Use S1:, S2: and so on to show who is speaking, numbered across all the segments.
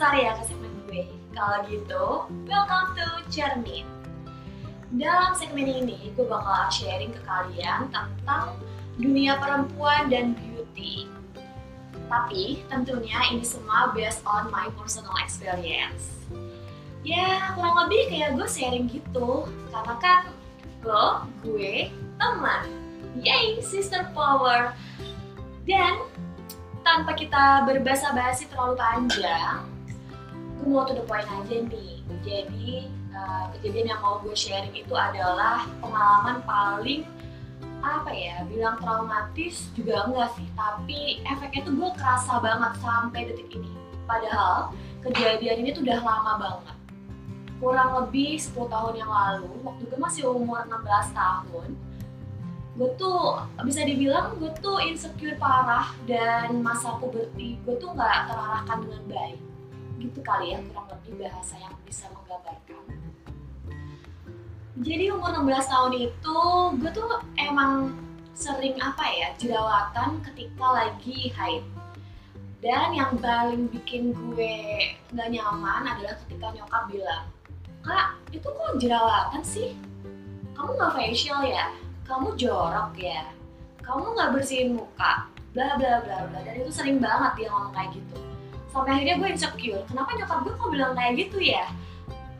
S1: penasaran ya ke segmen gue? Kalau gitu, welcome to Cermin. Dalam segmen ini, gue bakal sharing ke kalian tentang dunia perempuan dan beauty. Tapi tentunya ini semua based on my personal experience. Ya, kurang lebih kayak gue sharing gitu. Karena kan lo, gue, teman. Yay, sister power. Dan tanpa kita berbahasa-basi terlalu panjang, gue mau to the point aja nih. Jadi uh, kejadian yang mau gue sharing itu adalah pengalaman paling apa ya bilang traumatis juga enggak sih. Tapi efeknya tuh gue kerasa banget sampai detik ini. Padahal kejadian ini tuh udah lama banget. Kurang lebih 10 tahun yang lalu waktu gue masih umur 16 tahun gue tuh bisa dibilang gue tuh insecure parah dan masa puberti gue tuh nggak terarahkan dengan baik gitu kali ya kurang lebih bahasa yang bisa menggambarkan. Jadi umur 16 tahun itu gue tuh emang sering apa ya jerawatan ketika lagi haid. Dan yang paling bikin gue gak nyaman adalah ketika nyokap bilang kak itu kok jerawatan sih? Kamu gak facial ya? Kamu jorok ya? Kamu gak bersihin muka? Bla bla bla bla. Dan itu sering banget dia ngomong kayak gitu sampai akhirnya gue insecure. Kenapa nyokap gue kok bilang kayak gitu ya?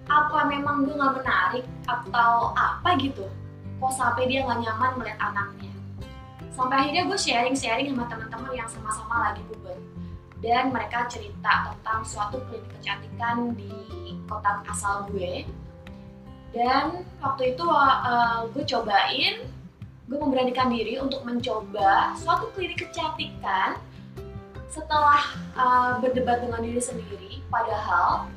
S1: Apa memang gue nggak menarik? Atau apa gitu? Kok sampai dia nggak nyaman melihat anaknya? Sampai akhirnya gue sharing-sharing sama teman-teman yang sama-sama lagi puber. Dan mereka cerita tentang suatu klinik kecantikan di kota asal gue. Dan waktu itu uh, gue cobain gue memberanikan diri untuk mencoba suatu klinik kecantikan setelah uh, berdebat dengan diri sendiri padahal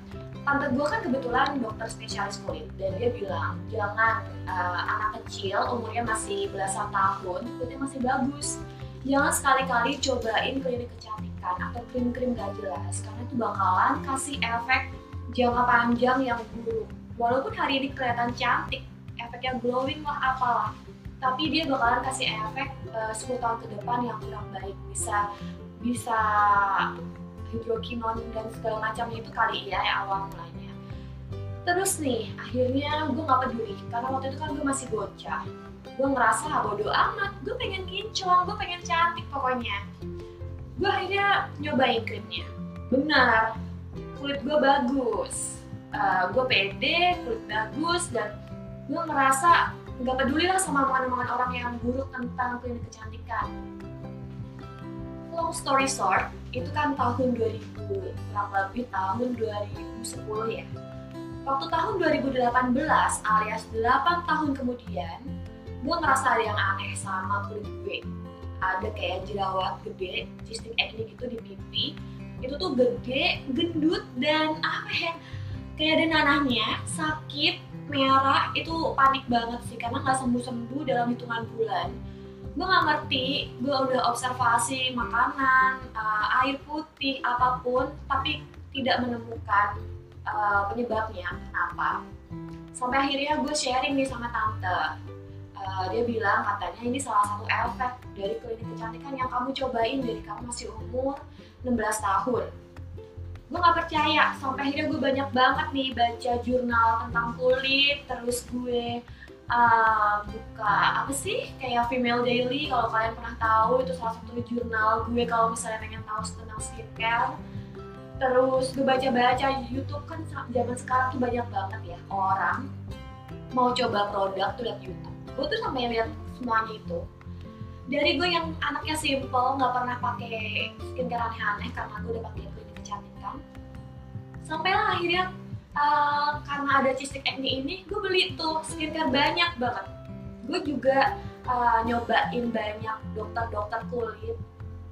S1: tante gue kan kebetulan dokter spesialis kulit dan dia bilang jangan uh, anak kecil umurnya masih belasan tahun kulitnya masih bagus. Jangan sekali-kali cobain klinik kecantikan atau krim-krim gak jelas karena itu bakalan kasih efek jangka panjang yang buruk. Walaupun hari ini kelihatan cantik efeknya glowing lah apalah. Tapi dia bakalan kasih efek uh, 10 tahun ke depan yang kurang baik. Bisa bisa hidrokinon dan segala macamnya itu kali ya awal mulanya. Terus nih akhirnya gue nggak peduli karena waktu itu kan gue masih bocah. Gue ngerasa bodo amat gue pengen kinclong gue pengen cantik pokoknya. Gue akhirnya nyobain krimnya benar kulit gue bagus. Uh, gue pede kulit bagus dan gue ngerasa nggak peduli lah sama omongan-omongan orang yang buruk tentang klinik kecantikan long story short itu kan tahun 2000 kurang lebih tahun 2010 ya. Waktu tahun 2018 alias 8 tahun kemudian gue ngerasa ada yang aneh sama kulit gue ada kayak jerawat gede cystic acne gitu di pipi itu tuh gede gendut dan apa ya. Kayak ada nanahnya sakit merah itu panik banget sih karena nggak sembuh sembuh dalam hitungan bulan gue gak ngerti. Gue udah observasi makanan uh, air putih apa pun tapi tidak menemukan uh, penyebabnya. Kenapa? Sampai akhirnya gue sharing nih sama tante. Uh, dia bilang katanya ini salah satu efek dari klinik kecantikan yang kamu cobain dari kamu masih umur 16 tahun. Gue gak percaya. Sampai akhirnya gue banyak banget nih baca jurnal tentang kulit terus gue buka apa sih? Kayak Female Daily kalau kalian pernah tahu itu salah satu jurnal gue kalau misalnya pengen tahu tentang skincare. Terus gue baca-baca YouTube kan zaman sekarang tuh banyak banget ya orang mau coba produk tuh liat YouTube. Gue tuh sampai lihat semuanya itu. Dari gue yang anaknya simple nggak pernah pakai skincare aneh-aneh karena gue udah pakai klinik kecantikan sampailah akhirnya uh, karena ada cystic acne ini gue beli tuh skincare banyak banget. Gue juga uh, nyobain banyak dokter-dokter kulit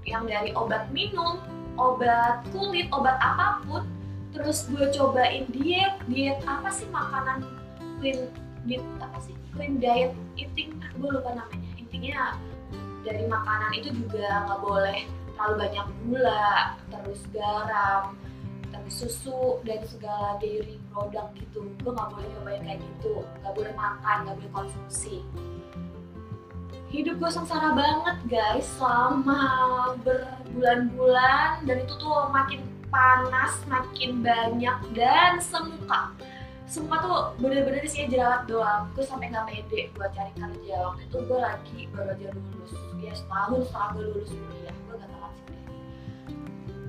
S1: yang dari obat minum obat kulit obat apa pun. Terus gue cobain diet diet apa sih makanan clean diet apa sih? Clean diet eating ah, gue lupa namanya. Intinya dari makanan itu juga nggak boleh terlalu banyak gula terus garam susu dan segala dairy produk gitu. Gue nggak boleh nyobain kayak gitu. Nggak boleh makan nggak boleh konsumsi. Hidup gue sengsara banget guys selama berbulan-bulan. Dan itu tuh makin panas makin banyak dan semuka. Semua tuh bener-bener sih jerawat doang. Gue sampai nggak pede buat cari kerja. Waktu itu gue lagi baru aja lulus. Ya setahun setelah gue lulus kuliah. Gue gak telat sih.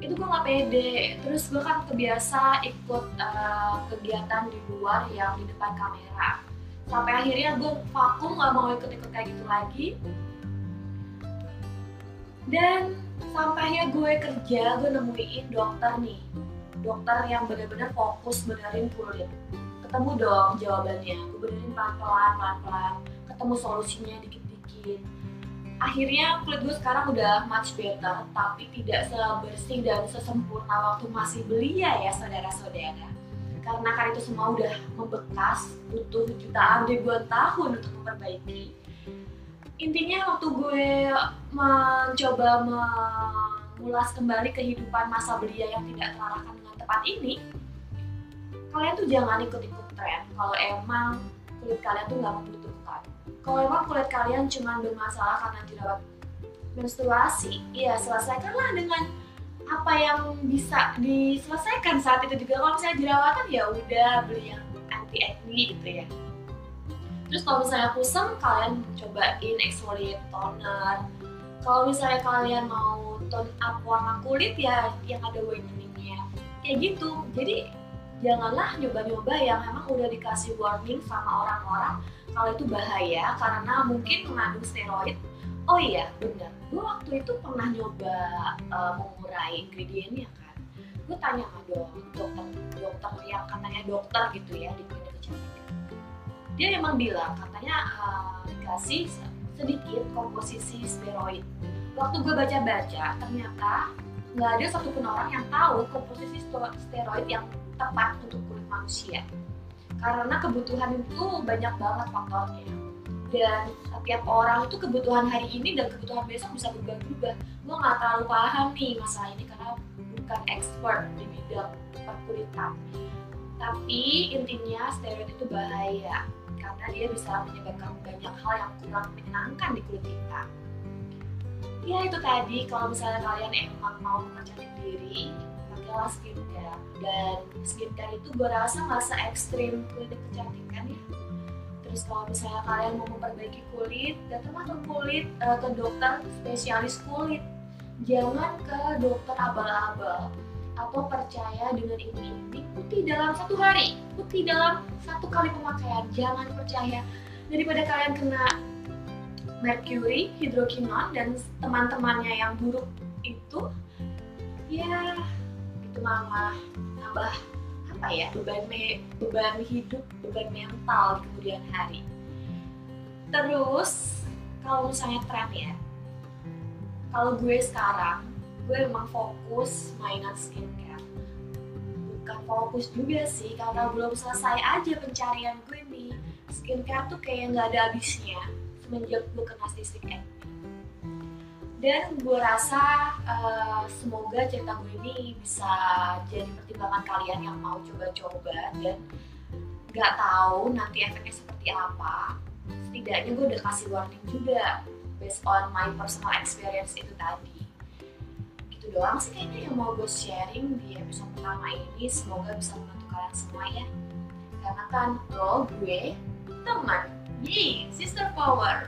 S1: Itu gue nggak pede. Terus gue kan kebiasa ikut uh, kegiatan di luar yang di depan kamera. Sampai akhirnya gue vakum gak mau ikut-ikut kayak gitu lagi. Dan sampainya gue kerja gue nemuin dokter nih. Dokter yang benar-benar fokus benerin kulit. Ketemu dong jawabannya. Gue benerin pelan-pelan pelan-pelan. Ketemu solusinya dikit-dikit akhirnya kulit gue sekarang udah much better tapi tidak sebersih dan sesempurna waktu masih belia ya saudara-saudara. Karena kan itu semua udah membekas butuh jutaan ribuan tahun untuk memperbaiki. Intinya waktu gue mencoba mengulas kembali kehidupan masa belia yang tidak terarahkan dengan tepat ini kalian tuh jangan ikut-ikut tren. Kalau emang kulit kalian tuh nggak membutuhkan kalau emang kulit kalian cuma bermasalah karena jerawat menstruasi ya selesaikanlah dengan apa yang bisa diselesaikan saat itu juga. Kalau misalnya jerawatan ya udah beli yang anti acne gitu ya. Terus kalau misalnya kusam kalian cobain exfoliate toner kalau misalnya kalian mau tone up warna kulit ya yang ada whiteningnya. Kayak gitu. Jadi janganlah nyoba-nyoba yang emang udah dikasih warning sama orang-orang kalau itu bahaya karena mungkin mengandung steroid. Oh iya benar. Gue waktu itu pernah nyoba uh, mengurai ingredientnya kan. Gue tanya dong dokter dokter yang katanya dokter gitu ya di klinik kecantikan dia emang bilang katanya uh, dikasih sedikit komposisi steroid. Waktu gue baca-baca ternyata nggak ada satupun orang yang tahu komposisi steroid yang tepat untuk kulit manusia. Karena kebutuhan itu banyak banget faktornya. Dan setiap orang itu kebutuhan hari ini dan kebutuhan besok bisa berubah-ubah. Gue nggak terlalu paham nih masalah ini karena bukan expert di bidang perkulitan. Tapi intinya steroid itu bahaya karena dia bisa menyebabkan banyak hal yang kurang menyenangkan di kulit kita. Ya itu tadi. Kalau misalnya kalian emang mau mempercantik diri pakailah skincare. Dan skincare itu gue rasa nggak ekstrim klinik kecantikan ya. Terus kalau misalnya kalian mau memperbaiki kulit datanglah ke kulit uh, ke dokter spesialis kulit. Jangan ke dokter abal-abal. Atau percaya dengan ini putih dalam satu hari. Putih dalam satu kali pemakaian. Jangan percaya. Daripada kalian kena mercury, hidrokinon dan teman-temannya yang buruk itu ya itu malah nambah apa ya beban me, beban hidup beban mental di kemudian hari. Terus kalau misalnya tren ya kalau gue sekarang gue emang fokus mainan skincare. Bukan fokus juga sih karena belum selesai aja pencarian gue nih. Skincare tuh kayak nggak ada habisnya semenjak gue kena cystic acne dan gue rasa uh, semoga cerita gue ini bisa jadi pertimbangan kalian yang mau coba-coba dan nggak tahu nanti efeknya seperti apa. Setidaknya gue udah kasih warning juga based on my personal experience itu tadi. Itu doang sih kayaknya yang mau gue sharing di episode pertama ini. Semoga bisa membantu kalian semua ya. Karena kan lo gue teman. Yee, sister power